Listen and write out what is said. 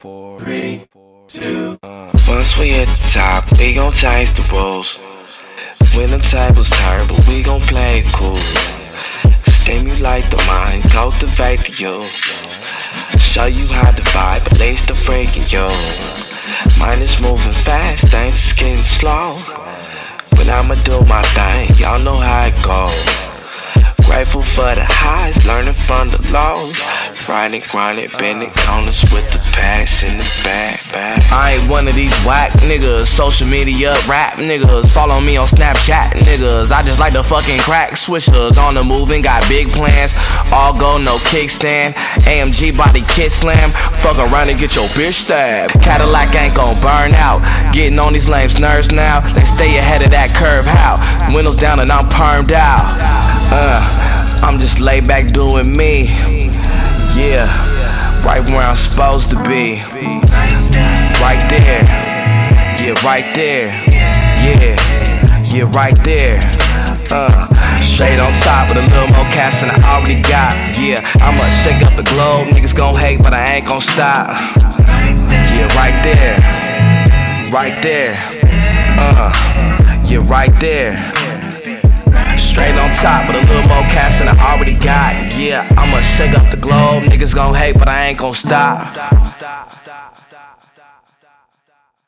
four, three, two. Uh. Once we at the top, we gon' change the rules. When them tables turn, but we gon' play it cool. Stimulate the mind, cultivate the youth. Show you how to vibe, but least the freaking you. Mine is moving fast, things is getting slow. But I'ma do my thing, y'all know how it goes. Grateful for the highs, learning from the lows. Riding, grinding, bending corners with the past in the back, back. I ain't one of these whack niggas, social media rap niggas. Follow me on Snapchat niggas. I just like the fucking crack swishers on the move and got big plans. All go, no kickstand. AMG body kit slam. Fuck around and get your bitch stabbed. Cadillac ain't gon' burn out. Getting on these lames' nerves now. They stay ahead of that curve. How? Windows down and I'm permed out. Uh. I'm just laid back doing me. Yeah, right where I'm supposed to be. Right there. Yeah, right there. Yeah, yeah, right there. Uh, straight on top with a little more cash than I already got. Yeah, I'ma shake up the globe. Niggas gon' hate, but I ain't gon' stop. Yeah, right there. Right there. Uh, yeah, right there. Straight on top with a little more cash than I already got. Yeah, I'ma shake up the globe. Niggas gon' hate, but I ain't gon' stop.